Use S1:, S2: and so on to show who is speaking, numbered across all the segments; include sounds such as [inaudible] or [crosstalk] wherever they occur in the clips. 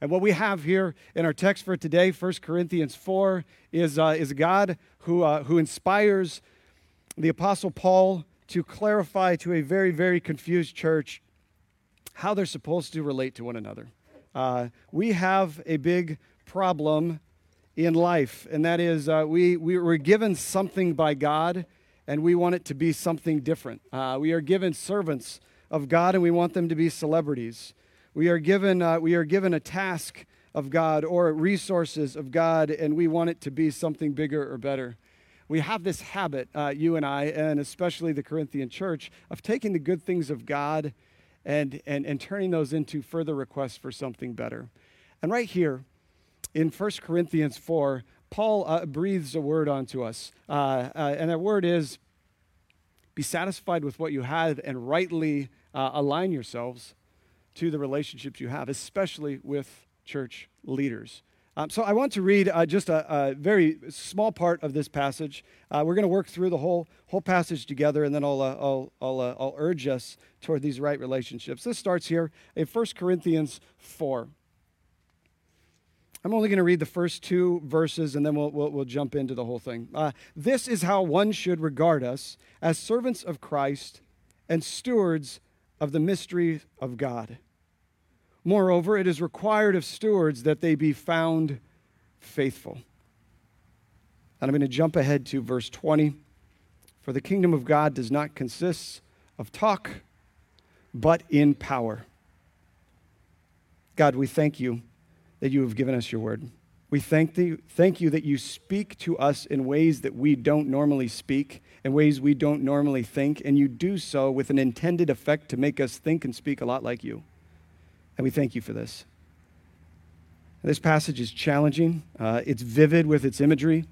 S1: And what we have here in our text for today, 1 Corinthians 4, is, uh, is God who, uh, who inspires the Apostle Paul to clarify to a very, very confused church how they're supposed to relate to one another. Uh, we have a big problem in life, and that is uh, we, we were given something by God, and we want it to be something different. Uh, we are given servants of God, and we want them to be celebrities. We are given, uh, we are given a task of God or resources of God, and we want it to be something bigger or better. We have this habit, uh, you and I, and especially the Corinthian church, of taking the good things of God and, and, and turning those into further requests for something better. And right here in 1 Corinthians 4, Paul uh, breathes a word onto us. Uh, uh, and that word is be satisfied with what you have and rightly uh, align yourselves to the relationships you have, especially with church leaders. Um, so I want to read uh, just a, a, very small part of this passage. Uh, we're going to work through the whole whole passage together, and then I'll uh, I'll I'll, uh, I'll, urge us toward these right relationships. This starts here in 1 Corinthians four. I'm only going to read the first two verses, and then we'll we'll, we'll jump into the whole thing. Uh, this is how one should regard us as servants of Christ and stewards of the mystery of God. Moreover, it is required of stewards that they be found faithful. And I'm going to jump ahead to verse 20. For the kingdom of God does not consist of talk, but in power. God, we thank you that you have given us your word. We thank, you, thank you that you speak to us in ways that we don't normally speak, in ways we don't normally think, and you do so with an intended effect to make us think and speak a lot like you. And we thank you for this. This passage is challenging. Uh, it's vivid with its imagery,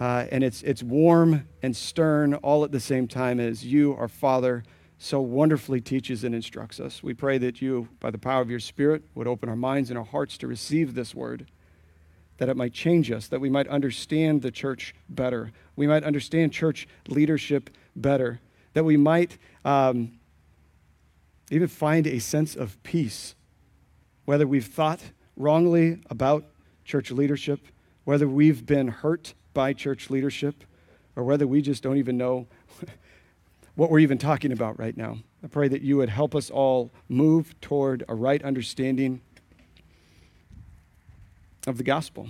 S1: uh, and it's, it's warm and stern all at the same time as you, our Father, so wonderfully teaches and instructs us. We pray that you, by the power of your Spirit, would open our minds and our hearts to receive this word, that it might change us, that we might understand the church better, we might understand church leadership better, that we might um, even find a sense of peace whether we've thought wrongly about church leadership, whether we've been hurt by church leadership, or whether we just don't even know [laughs] what we're even talking about right now. I pray that you would help us all move toward a right understanding of the gospel,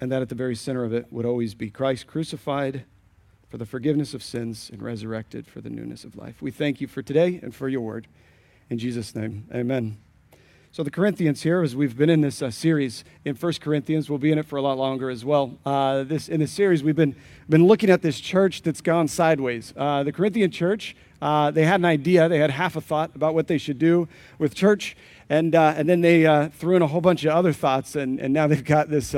S1: and that at the very center of it would always be Christ crucified for the forgiveness of sins and resurrected for the newness of life. We thank you for today and for your word. In Jesus' name, amen. So, the Corinthians here, as we've been in this uh, series in First Corinthians, we'll be in it for a lot longer as well. Uh, this, in this series, we've been, been looking at this church that's gone sideways. Uh, the Corinthian church, uh, they had an idea, they had half a thought about what they should do with church, and, uh, and then they uh, threw in a whole bunch of other thoughts, and, and now they've got this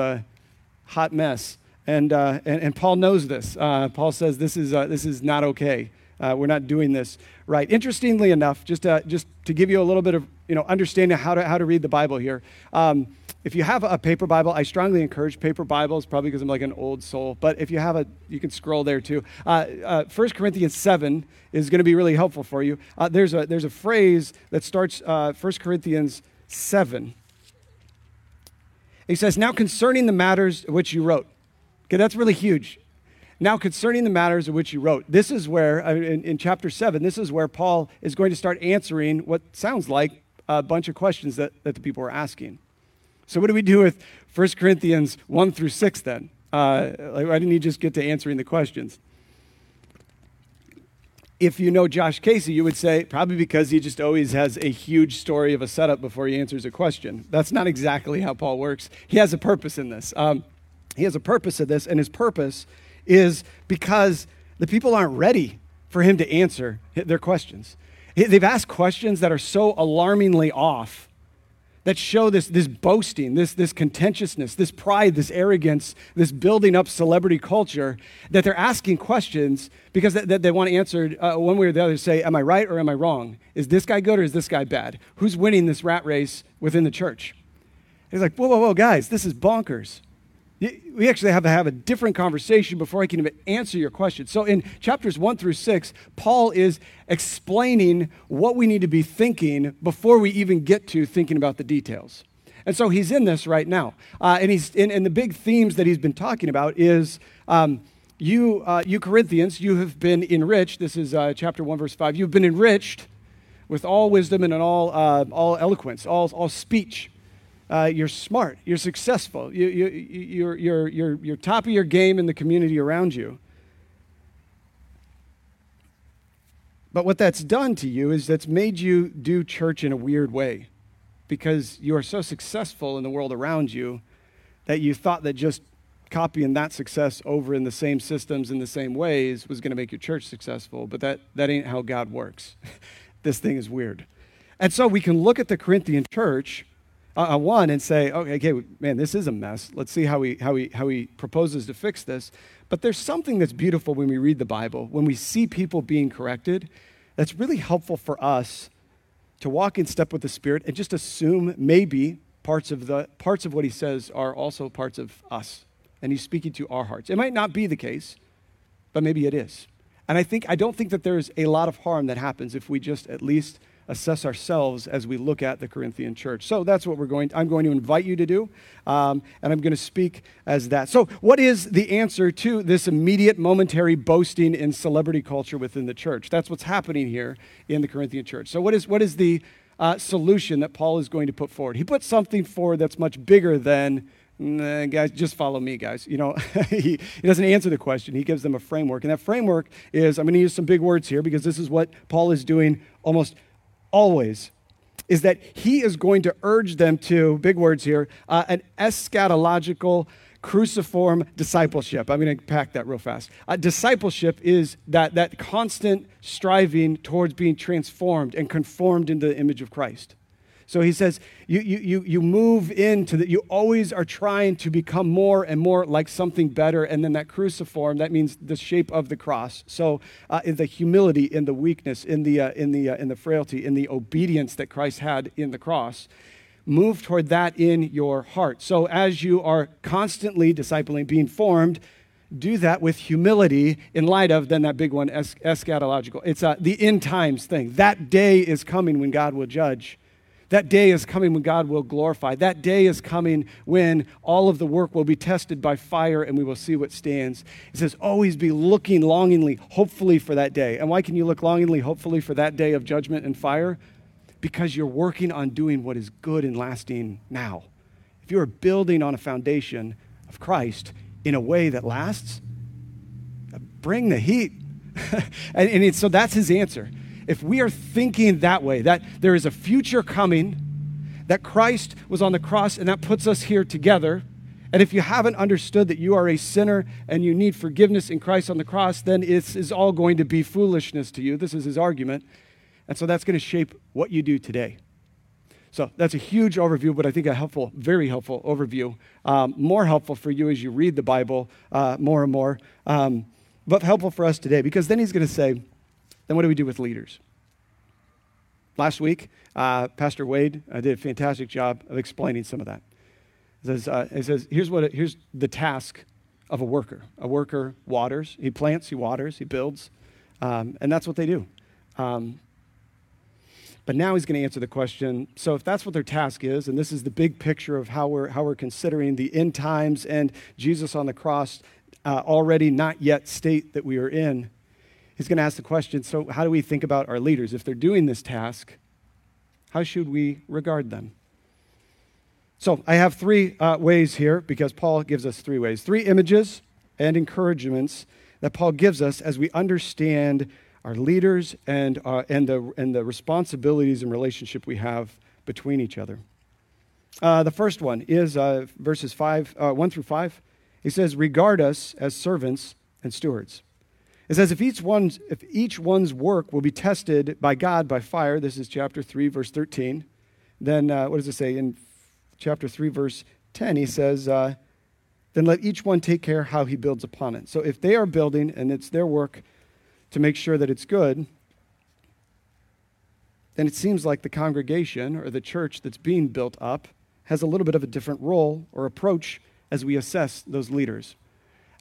S1: hot mess. And, and, and, Paul knows this. Paul says this is, this is not okay. We're not doing this right. Interestingly enough, just, just to give you a little bit of you know, understanding how to, how to read the Bible here. Um, if you have a paper Bible, I strongly encourage paper Bibles, probably because I'm like an old soul. But if you have a, you can scroll there too. Uh, uh, 1 Corinthians 7 is going to be really helpful for you. Uh, there's, a, there's a phrase that starts uh, 1 Corinthians 7. He says, Now concerning the matters which you wrote. Okay, that's really huge. Now, concerning the matters of which you wrote, this is where, uh, in, in, chapter 7, this is where Paul is going to start answering what sounds like a bunch of questions that, that the people were asking. So, what do we do with 1 Corinthians 1 through 6 then? Uh, why didn't he just get to answering the questions? If you know Josh Casey, you would say probably because he just always has a huge story of a setup before he answers a question. That's not exactly how Paul works. He has a purpose in this. Um, he has a purpose in this, and his purpose is because the people aren't ready for him to answer their questions. They've asked questions that are so alarmingly off that show this, this boasting, this, this contentiousness, this pride, this arrogance, this building up celebrity culture, that they're asking questions because they, they, want answered uh, one way or the other say, Am I right or am I wrong? Is this guy good or is this guy bad? Who's winning this rat race within the church? He's like, Whoa, whoa, whoa, guys, this is bonkers. We actually have to have a different conversation before I can even answer your question. So, in chapters one through six, Paul is explaining what we need to be thinking before we even get to thinking about the details. And so he's in this right now. Uh, and, he's, and, and the big themes that he's been talking about is um, you, uh, you Corinthians, you have been enriched. This is uh, chapter 1, verse 5. You've been enriched with all wisdom and all, uh, all eloquence, all, all speech. Uh, you're smart, you're successful, you, you, you're, you're, you're, you're top of your game in the community around you. But what that's done to you is that's made you do church in a weird way because you are so successful in the world around you that you thought that just copying that success over in the same systems in the same ways was going to make your church successful. But that, that ain't how God works. [laughs] this thing is weird. And so we can look at the Corinthian church, uh, uh, one, and say, okay, okay, man, this is a mess. Let's see how he, how, he, how he proposes to fix this. But there's something that's beautiful when we read the Bible, when we see people being corrected, that's really helpful for us to walk in step with the Spirit and just assume maybe parts of, the, parts of what he says are also parts of us. And he's speaking to our hearts. It might not be the case, but maybe it is. And I think I don't think that there's a lot of harm that happens if we just at least assess ourselves as we look at the Corinthian church. So that's what we're going. I'm going to invite you to do, um, and I'm going to speak as that. So, what is the answer to this immediate, momentary boasting in celebrity culture within the church? That's what's happening here in the Corinthian church. So, what is what is the uh, solution that Paul is going to put forward? He puts something forward that's much bigger than Nah, guys, just follow me, guys. You know, [laughs] he, he doesn't answer the question. He gives them a framework. And that framework is I'm going to use some big words here because this is what Paul is doing almost always is that he is going to urge them to, big words here, uh, an eschatological cruciform discipleship. I'm going to pack that real fast. Uh, discipleship is that, that constant striving towards being transformed and conformed into the image of Christ. So he says, you, you, you, you move into that, you always are trying to become more and more like something better. And then that cruciform, that means the shape of the cross. So uh, in the humility, in the weakness, in the, uh, in, the, uh, in the frailty, in the obedience that Christ had in the cross, move toward that in your heart. So as you are constantly discipling, being formed, do that with humility in light of then that big one es- eschatological it's uh, the end times thing that day is coming when god will judge that day is coming when God will glorify. That day is coming when all of the work will be tested by fire and we will see what stands. It says, always be looking longingly, hopefully for that day. And why can you look longingly, hopefully for that day of judgment and fire? Because you're working on doing what is good and lasting now. If you are building on a foundation of Christ in a way that lasts, bring the heat. [laughs] and, and so that's his answer if we are thinking that way, that there is a future coming, that Christ was on the cross and that puts us here together, and if you haven't understood that you are a sinner and you need forgiveness in Christ on the cross, then it is all going to be foolishness to you. This is his argument. And so that's going to shape what you do today. So that's a huge overview, but I think a helpful, very helpful overview. Um, more helpful for you as you read the Bible uh, more and more, um, but helpful for us today because then he's going to say, then what do we do with leaders? Last week, uh, Pastor Wade uh, did a fantastic job of explaining some of that. He says, uh, he says here's, what it, here's the task of a worker. A worker waters, he plants, he waters, he builds, um, and that's what they do. Um, but now he's going to answer the question so, if that's what their task is, and this is the big picture of how we're, how we're considering the end times and Jesus on the cross, uh, already not yet state that we are in, he's going to ask the question so, how do we think about our leaders? If they're doing this task, how should we regard them? So, I have three uh, ways here because Paul gives us three ways three images and encouragements that Paul gives us as we understand our leaders and, uh, and, the, and the responsibilities and relationship we have between each other. Uh, the first one is uh, verses five, uh, 1 through 5. He says, Regard us as servants and stewards. It says, if each, one's, if each one's work will be tested by God by fire, this is chapter 3, verse 13, then uh, what does it say? In chapter 3, verse 10, he says, uh, then let each one take care how he builds upon it. So if they are building and it's their work to make sure that it's good, then it seems like the congregation or the church that's being built up has a little bit of a different role or approach as we assess those leaders.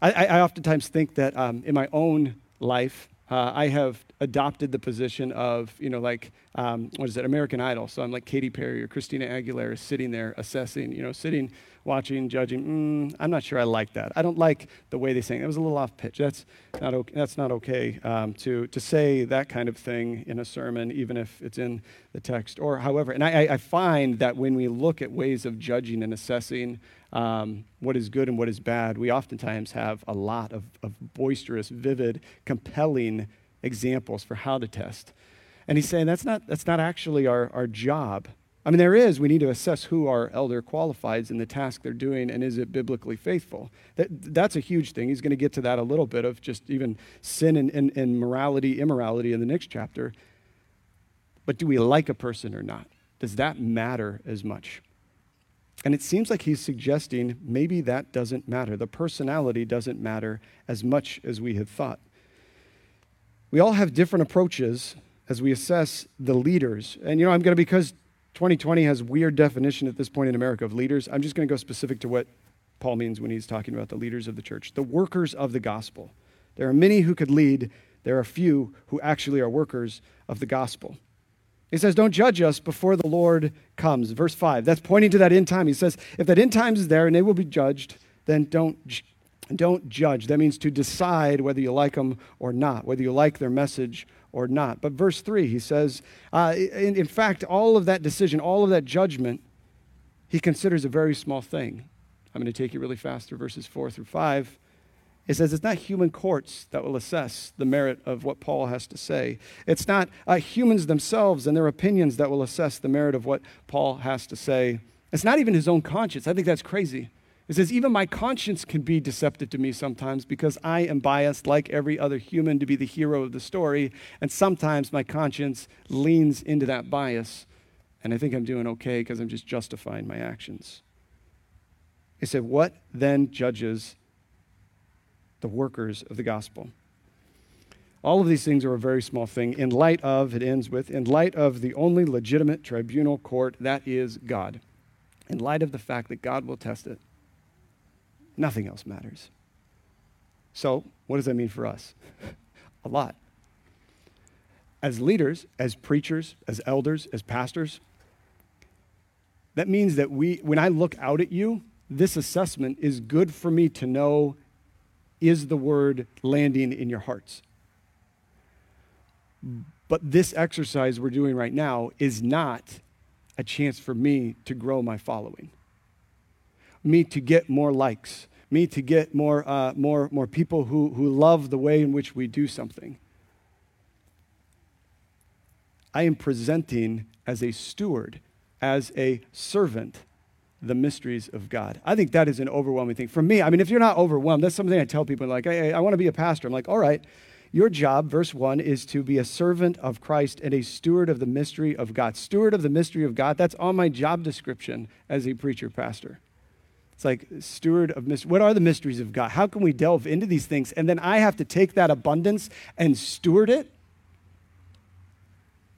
S1: I, I oftentimes think that um, in my own life, uh, I have adopted the position of, you know, like, um, what is it, American Idol. So I'm like Katy Perry or Christina Aguilera sitting there assessing, you know, sitting, watching, judging. Mm, I'm not sure I like that. I don't like the way they sing. It was a little off pitch. That's not okay, that's not okay um, to, to say that kind of thing in a sermon, even if it's in the text or however. And I, I find that when we look at ways of judging and assessing um, what is good and what is bad, we oftentimes have a lot of, of boisterous, vivid, compelling examples for how to test. And he's saying that's not, that's not actually our, our job. I mean, there is, we need to assess who our elder qualifies in the task they're doing and is it biblically faithful. That, that's a huge thing. He's going to get to that a little bit of just even sin and, and, and morality, immorality in the next chapter. But do we like a person or not? Does that matter as much? And it seems like he's suggesting maybe that doesn't matter. The personality doesn't matter as much as we had thought. We all have different approaches as we assess the leaders. And you know, I'm going to, because 2020 has weird definition at this point in America of leaders, I'm just going to go specific to what Paul means when he's talking about the leaders of the church, the workers of the gospel. There are many who could lead, there are few who actually are workers of the gospel. He says, Don't judge us before the Lord comes. Verse 5. That's pointing to that end time. He says, If that end time is there and they will be judged, then don't don't judge. That means to decide whether you like them or not, whether you like their message or not. But verse 3, he says, uh, in, in fact, all of that decision, all of that judgment, he considers a very small thing. I'm going to take you really fast through verses 4 through 5. It says it's not human courts that will assess the merit of what Paul has to say. It's not uh, humans themselves and their opinions that will assess the merit of what Paul has to say. It's not even his own conscience. I think that's crazy. It says, even my conscience can be deceptive to me sometimes because I am biased, like every other human, to be the hero of the story. And sometimes my conscience leans into that bias. And I think I'm doing okay because I'm just justifying my actions. He said, What then judges the workers of the gospel? All of these things are a very small thing in light of, it ends with, in light of the only legitimate tribunal court, that is God. In light of the fact that God will test it. Nothing else matters. So, what does that mean for us? [laughs] a lot. As leaders, as preachers, as elders, as pastors, that means that we, when I look out at you, this assessment is good for me to know is the word landing in your hearts? But this exercise we're doing right now is not a chance for me to grow my following me to get more likes, me to get more, uh, more, more people who, who love the way in which we do something. I am presenting as a steward, as a servant, the mysteries of God. I think that is an overwhelming thing. For me, I mean, if you're not overwhelmed, that's something I tell people like, hey, I want to be a pastor. I'm like, all right, your job, verse 1, is to be a servant of Christ and a steward of the mystery of God. Steward of the mystery of God, that's on my job description as a preacher pastor. It's like steward of mystery. What are the mysteries of God? How can we delve into these things? And then I have to take that abundance and steward it.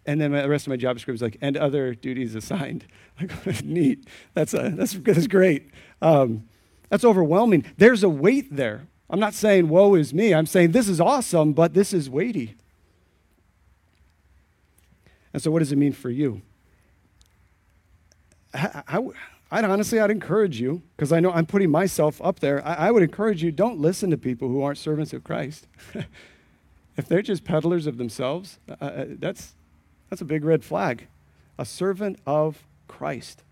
S1: And then the rest of my job description is like, and other duties assigned. [laughs] Like, [laughs] neat. That's, a, that's, that's great. Um, that's overwhelming. There's a weight there. I'm not saying, woe is me. I'm saying this is awesome, but this is weighty. And so, what does it mean for you? How, how, I'd honestly, I'd encourage you, because I know I'm putting myself up there. I, I, would encourage you don't listen to people who aren't servants of Christ. [laughs] if they're just peddlers of themselves, uh, uh, that's, that's a big red flag. A servant of Christ.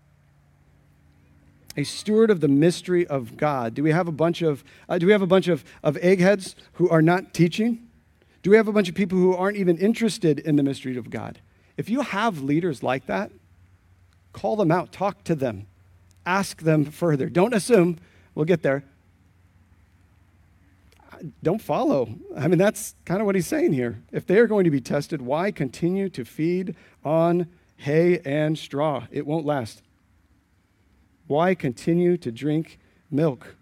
S1: A steward of the mystery of God. Do we have a bunch of, uh, do we have a bunch of, of eggheads who are not teaching? Do we have a bunch of people who aren't even interested in the mystery of God? If you have leaders like that, call them out, talk to them ask them further. Don't assume. We'll get there. Don't follow. I mean, that's kind of what he's saying here. If they are going to be tested, why continue to feed on hay and straw? It won't last. Why continue to drink milk?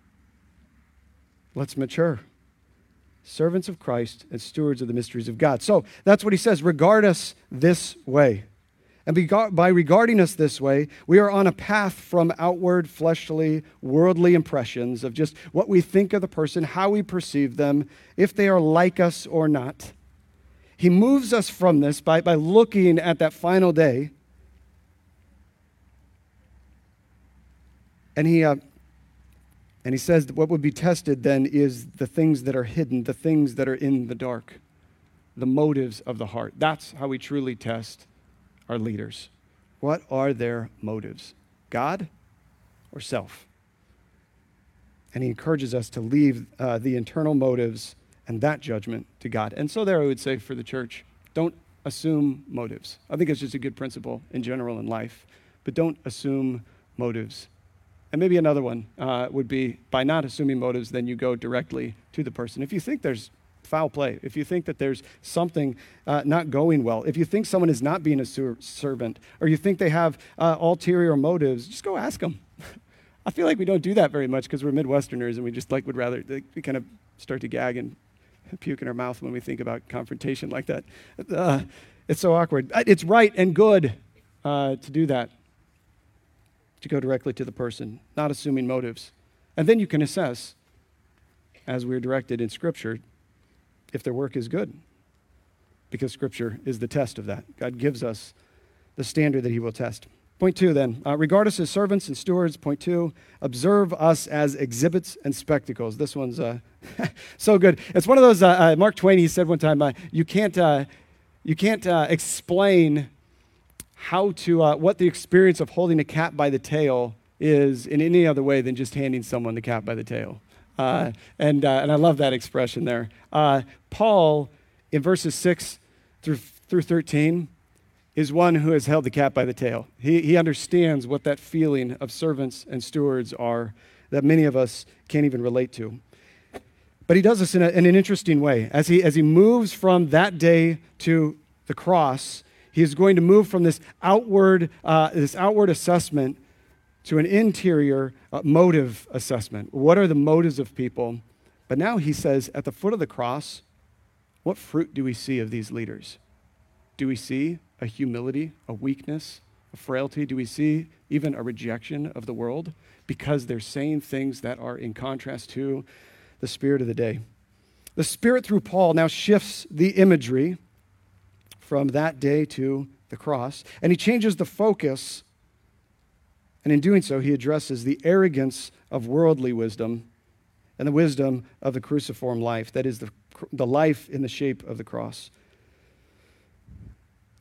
S1: Let's mature. Servants of Christ and stewards of the mysteries of God. So that's what he says. Regard us this way. And by regarding us this way, we are on a path from outward, fleshly, worldly impressions of just what we think of the person, how we perceive them, if they are like us or not. he moves us from this by, by looking at that final day. And he, uh, and he says that what would be tested then is the things that are hidden, the things that are in the dark, the motives of the heart. That's how we truly test our leaders. What are their motives? God or self? And he encourages us to leave uh, the internal motives and that judgment to God. And so, there I would say for the church, don't assume motives. I think it's just a good principle in general in life, but don't assume motives. And maybe another one uh, would be by not assuming motives, then you go directly to the person. If you think there's foul play, if you think that there's something uh, not going well, if you think someone is not being a ser- servant, or you think they have uh, ulterior motives, just go ask them. [laughs] I feel like we don't do that very much because we're Midwesterners and we just like would rather like, we kind of start to gag and puke in our mouth when we think about confrontation like that. Uh, it's so awkward. Uh, it's right and good uh, to do that to go directly to the person, not assuming motives. And then you can assess, as we're directed in Scripture, if their work is good. Because Scripture is the test of that. God gives us the standard that He will test. Point two, then, uh, regard us as servants and stewards. Point two, observe us as exhibits and spectacles. This one's uh, [laughs] so good. It's one of those. Uh, uh Mark Twain. He said one time, uh, "You can't, uh, you can't explain how to, what the experience of holding a cat by the tail is in any other way than just handing someone the cat by the tail. Uh, and, uh, and I love that expression there. Uh, Paul, in verses 6 through, through 13, is one who has held the cat by the tail. He, he understands what that feeling of servants and stewards are that many of us can't even relate to. But he does this in, a, in an interesting way. As he, as he moves from that day to the cross, he is going to move from this outward, uh, this outward assessment to an interior uh, motive assessment. What are the motives of people? But now he says, at the foot of the cross, what fruit do we see of these leaders? Do we see a humility, a weakness, a frailty? Do we see even a rejection of the world because they're saying things that are in contrast to the spirit of the day? The Spirit, through Paul, now shifts the imagery from that day to the cross. And he changes the focus. And in doing so, he addresses the arrogance of worldly wisdom and the wisdom of the cruciform life, that is, the, the life in the shape of the cross.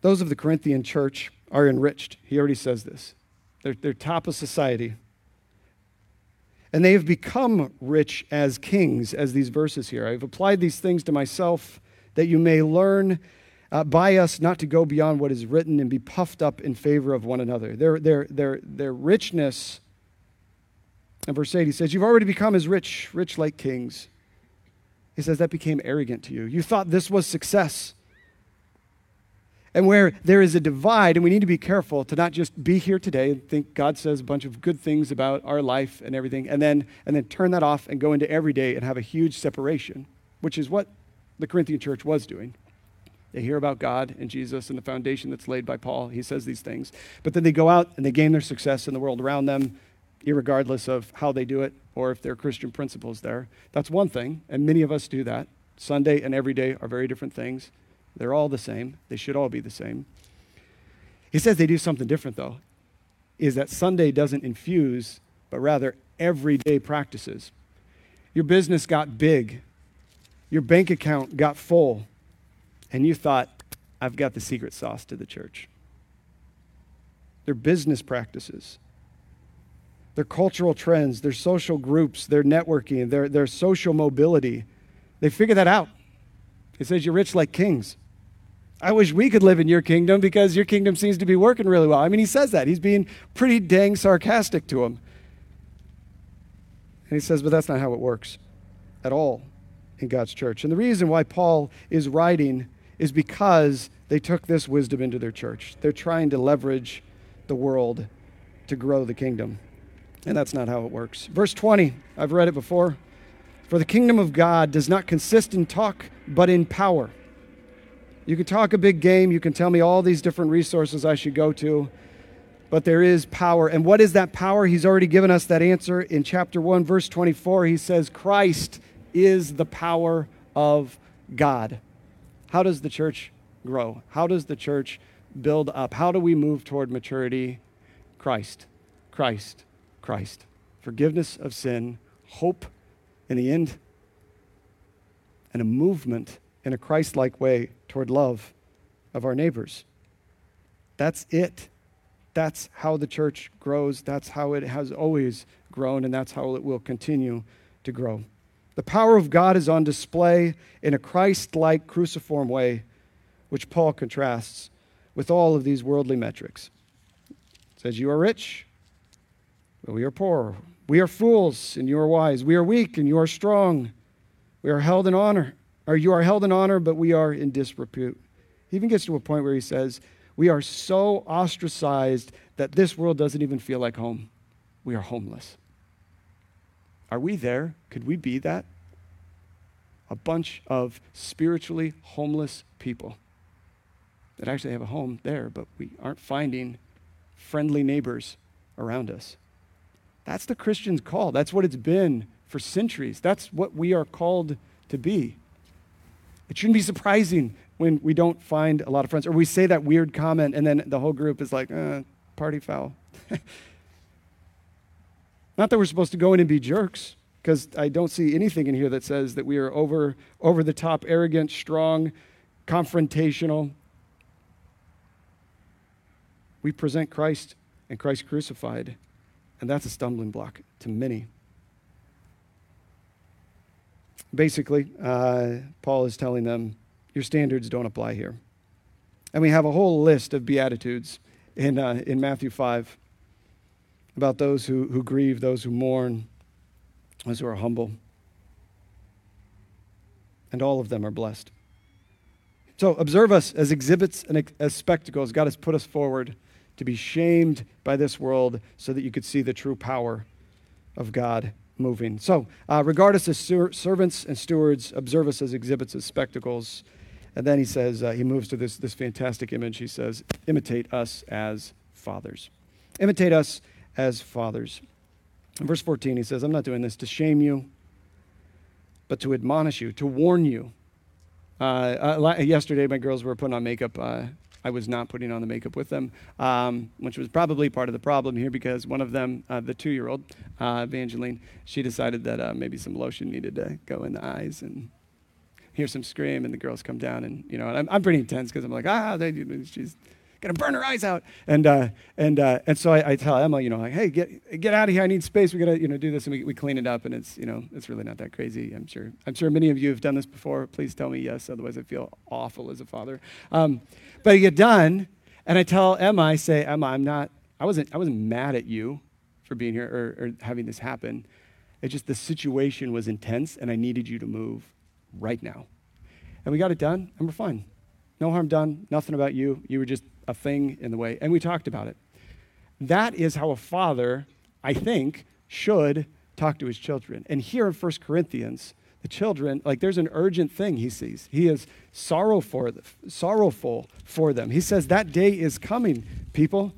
S1: Those of the Corinthian church are enriched. He already says this. They're, they're top of society. And they have become rich as kings, as these verses here. I've applied these things to myself that you may learn uh, by us not to go beyond what is written and be puffed up in favor of one another. Their, their, their, their richness, in verse 8, he says, You've already become as rich, rich like kings. He says, That became arrogant to you. You thought this was success. And where there is a divide, and we need to be careful to not just be here today and think God says a bunch of good things about our life and everything, and then, and then turn that off and go into every day and have a huge separation, which is what the Corinthian church was doing. They hear about God and Jesus and the foundation that's laid by Paul. He says these things. But then they go out and they gain their success in the world around them, regardless of how they do it or if there are Christian principles there. That's one thing, and many of us do that. Sunday and every day are very different things. They're all the same, they should all be the same. He says they do something different, though, is that Sunday doesn't infuse, but rather everyday practices. Your business got big, your bank account got full and you thought, I've got the secret sauce to the church. Their business practices, their cultural trends, their social groups, their networking, their, their social mobility. They figure that out. He says, You're rich like kings. I wish we could live in your kingdom because your kingdom seems to be working really well. I mean, he says that. He's being pretty dang sarcastic to him. And he says, But that's not how it works at all in God's church. And the reason why Paul is writing is because they took this wisdom into their church. They're trying to leverage the world to grow the kingdom. And that's not how it works. Verse 20, I've read it before. For the kingdom of God does not consist in talk, but in power. You can talk a big game, you can tell me all these different resources I should go to, but there is power. And what is that power? He's already given us that answer in chapter 1, verse 24. He says, Christ is the power of God. How does the church grow? How does the church build up? How do we move toward maturity? Christ, Christ, Christ. Forgiveness of sin, hope in the end, and a movement in a Christ like way toward love of our neighbors. That's it. That's how the church grows. That's how it has always grown, and that's how it will continue to grow. The power of God is on display in a Christ like cruciform way, which Paul contrasts with all of these worldly metrics. It says, You are rich, but we are poor. We are fools, and you are wise. We are weak, and you are strong. We are held in honor, or you are held in honor, but we are in disrepute. He even gets to a point where he says, We are so ostracized that this world doesn't even feel like home. We are homeless. Are we there? Could we be that? A bunch of spiritually homeless people that actually have a home there, but we aren't finding friendly neighbors around us. That's the Christian's call. That's what it's been for centuries. That's what we are called to be. It shouldn't be surprising when we don't find a lot of friends or we say that weird comment and then the whole group is like, uh, party foul. [laughs] Not that we're supposed to go in and be jerks, because I don't see anything in here that says that we are over, over the top, arrogant, strong, confrontational. We present Christ and Christ crucified, and that's a stumbling block to many. Basically, uh, Paul is telling them, your standards don't apply here. And we have a whole list of Beatitudes in, uh, in Matthew 5 about those who, who grieve, those who mourn, those who are humble. And all of them are blessed. So observe us as exhibits and as spectacles. God has put us forward to be shamed by this world so that you could see the true power of God moving. So uh, regard us as ser- servants and stewards, observe us as exhibits, as spectacles. And then he says, uh, he moves to this, this fantastic image. He says, imitate us as fathers. Imitate us as fathers. In verse 14, he says, I'm not doing this to shame you, but to admonish you, to warn you. Uh, uh, yesterday, my girls were putting on makeup. Uh, I was not putting on the makeup with them, um, which was probably part of the problem here because one of them, uh, the two year old, uh, Evangeline, she decided that uh, maybe some lotion needed to go in the eyes and hear some scream, and the girls come down, and you know, and I'm, I'm pretty intense because I'm like, ah, they, she's gonna burn her eyes out, and uh, and uh, and so I, I, tell Emma, you know, like, hey, get get out of here, I need space. We gotta, you know, do this, and we, we clean it up, and it's, you know, it's really not that crazy. I'm sure. I'm sure many of you have done this before. Please tell me yes, otherwise I feel awful as a father. Um, but I get done, and I tell Emma, I say, Emma, I'm not, I wasn't, I wasn't mad at you for being here or, or having this happen. It's just the situation was intense, and I needed you to move right now. And we got it done, and we're fine. No harm done, nothing about you. You were just a thing in the way. And we talked about it. That is how a father, I think, should talk to his children. And here in 1 Corinthians, the children, like there's an urgent thing he sees. He is sorrowful, sorrowful for them. He says that day is coming, people.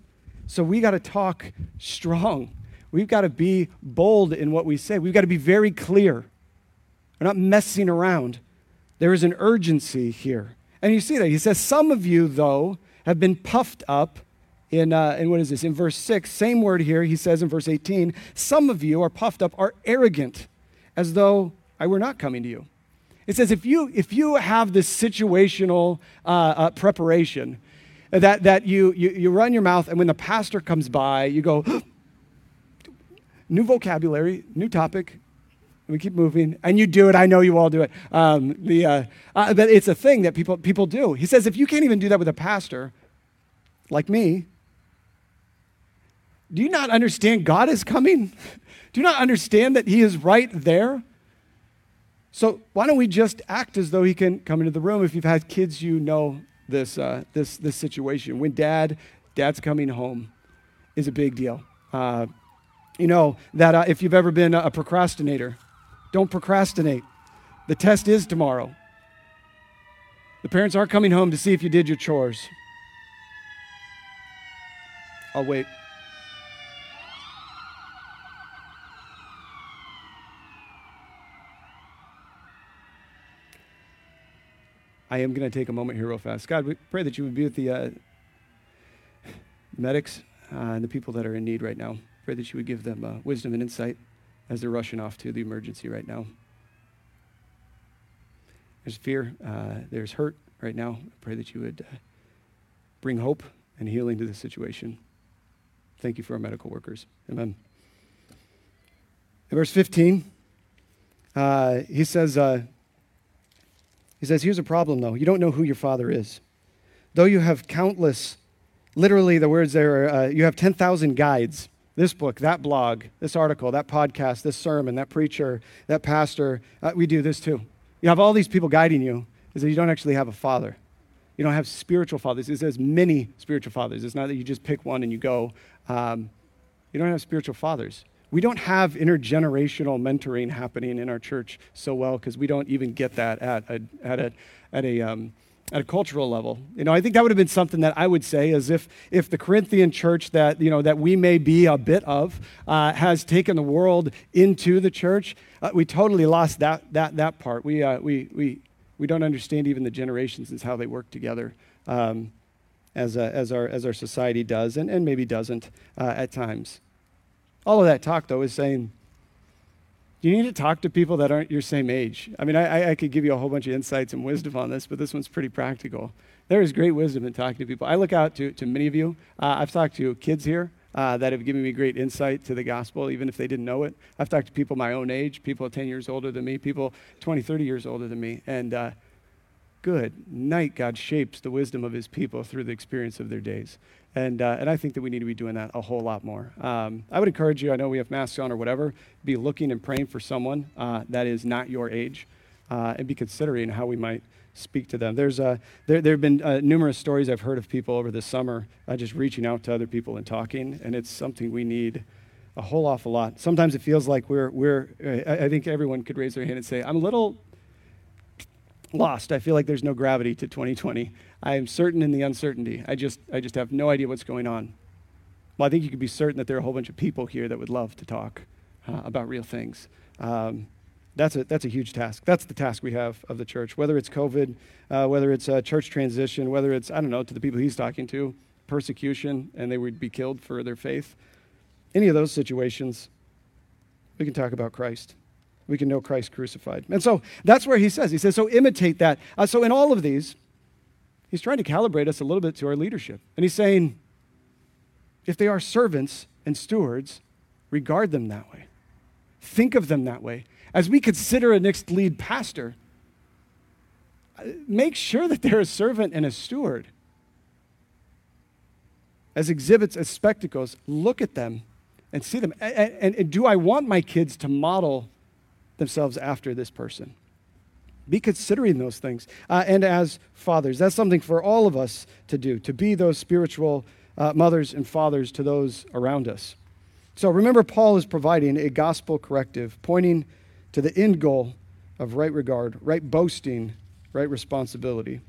S1: So we got to talk strong. We've got to be bold in what we say. We've got to be very clear. We're not messing around. There is an urgency here. And you see that. He says, Some of you, though, have been puffed up. In, uh, in what is this? In verse 6, same word here, he says in verse 18, Some of you are puffed up, are arrogant, as though I were not coming to you. It says, if you, if you have this situational uh, uh, preparation, that, that you, you, you run your mouth, and when the pastor comes by, you go, [gasps] new vocabulary, new topic, we keep moving, and you do it. I know you all do it. Um, the, uh, uh, but it's a thing that people, people do. He says, if you can't even do that with a pastor, like me, do you not understand God is coming? [laughs] Do you not understand that He is right there? So why don't we just act as though He can come into the room? If you've had kids, you know this, uh, this, this situation. When dad, dad's coming home is a big deal. Uh, you know that uh, if you've ever been a procrastinator, don't procrastinate. The test is tomorrow. The parents are coming home to see if you did your chores. I'll wait. I am going to take a moment here real fast. God, we pray that you would be with the uh, medics uh, and the people that are in need right now. Pray that you would give them uh, wisdom and insight as they're rushing off to the emergency right now. There's fear, uh, there's hurt right now. I pray that you would uh, bring hope and healing to this situation. Thank you for our medical workers. Amen. In verse 15, uh, he says, uh, he says, here's a problem though. You don't know who your father is. Though you have countless, literally the words there, are, uh, you have 10,000 guides. This book, that blog, this article, that podcast, this sermon, that preacher, that pastor, uh, we do this too. You have all these people guiding you, is that you don't actually have a father. You don't have spiritual fathers. It says many spiritual fathers. It's not that you just pick one and you go. Um, you don't have spiritual fathers. We don't have intergenerational mentoring happening in our church so well because we don't even get that at a, at a, at a, um, at a cultural level. You know, I think that would have been something that I would say as if, if the Corinthian church that, you know, that we may be a bit of uh, has taken the world into the church, uh, we totally lost that, that, that part. We, uh, we, we, we don't understand even the generations and how they work together. Um, as, as, our, as our society does, and, and maybe doesn't uh, at times. All of that talk, though, is saying you need to talk to people that aren't your same age. I mean, I, I could give you a whole bunch of insights and wisdom on this, but this one's pretty practical. There is great wisdom in talking to people. I look out to, to many of you. Uh, I've talked to kids here uh, that have given me great insight to the gospel, even if they didn't know it. I've talked to people my own age, people 10 years older than me, people 20, 30 years older than me. And uh, good night, God shapes the wisdom of his people through the experience of their days. And, uh, and I think that we need to be doing that a whole lot more. Um, I would encourage you, I know we have masks on or whatever, be looking and praying for someone uh, that is not your age uh, and be considering how we might speak to them. There's, uh, there, there have been uh, numerous stories I've heard of people over the summer uh, just reaching out to other people and talking, and it's something we need a whole awful lot. Sometimes it feels like we're, we're I think everyone could raise their hand and say, I'm a little lost. I feel like there's no gravity to 2020. I am certain in the uncertainty. I just, I just have no idea what's going on. Well, I think you could be certain that there are a whole bunch of people here that would love to talk uh, about real things. Um, that's, a, that's a huge task. That's the task we have of the church, whether it's COVID, uh, whether it's a church transition, whether it's, I don't know, to the people he's talking to, persecution, and they would be killed for their faith. Any of those situations, we can talk about Christ we can know Christ crucified. And so that's where he says, he says, so imitate that. Uh, so in all of these, he's trying to calibrate us a little bit to our leadership. And he's saying, if they are servants and stewards, regard them that way. Think of them that way. As we consider a next lead pastor, uh, make sure that they're a servant and a steward. As exhibits, as spectacles, look at them and see them. And, and, and do I want my kids to model themselves after this person. Be considering those things. Uh, and as fathers, that's something for all of us to do, to be those spiritual uh, mothers and fathers to those around us. So remember, Paul is providing a gospel corrective, pointing to the end goal of right regard, right boasting, right responsibility.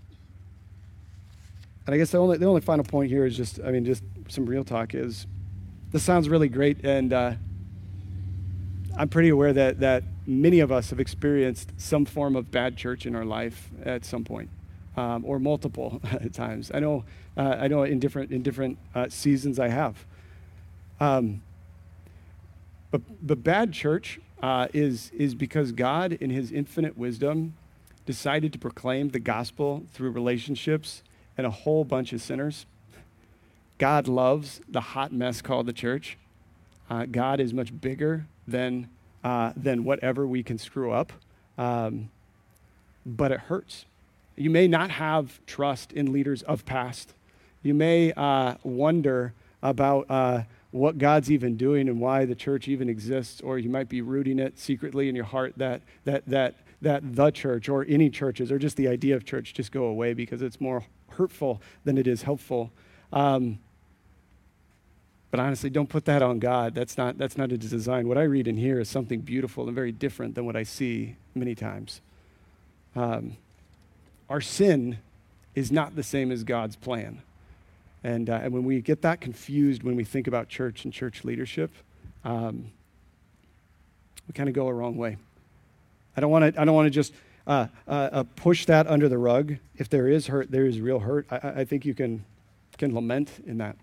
S1: And I guess the only, the only final point here is just, I mean, just some real talk is this sounds really great, and uh, I'm pretty aware that, that many of us have experienced some form of bad church in our life at some point, um, or multiple [laughs] times. I know, uh, I know in different, in different uh, seasons I have. Um, but, but bad church uh, is, is because God, in his infinite wisdom, decided to proclaim the gospel through relationships and a whole bunch of sinners. God loves the hot mess called the church. Uh, God is much bigger than uh, than whatever we can screw up. Um, but it hurts. You may not have trust in leaders of past. You may uh, wonder about uh, what God's even doing and why the church even exists, or you might be rooting it secretly in your heart that, that, that, that the church or any churches or just the idea of church just go away because it's more hurtful than it is helpful. Um, but honestly, don't put that on God. That's not, that's not his design. What I read in here is something beautiful and very different than what I see many times. Um, our sin is not the same as God's plan. And, uh, and when we get that confused when we think about church and church leadership, um, we kind of go a wrong way. I don't want to. I don't want to just. uh, uh, uh, push that under the rug. If there is hurt, there is real hurt. I, I think you can, can lament in that.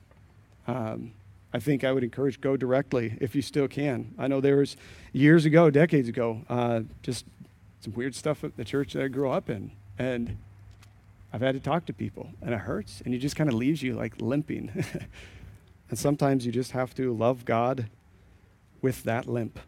S1: Um, I think I would encourage go directly if you still can. I know there was years ago, decades ago, uh, just some weird stuff at the church that I grew up in. And I've had to talk to people, and it hurts, and it just kind of leaves you like limping. [laughs] and sometimes you just have to love God with that limp.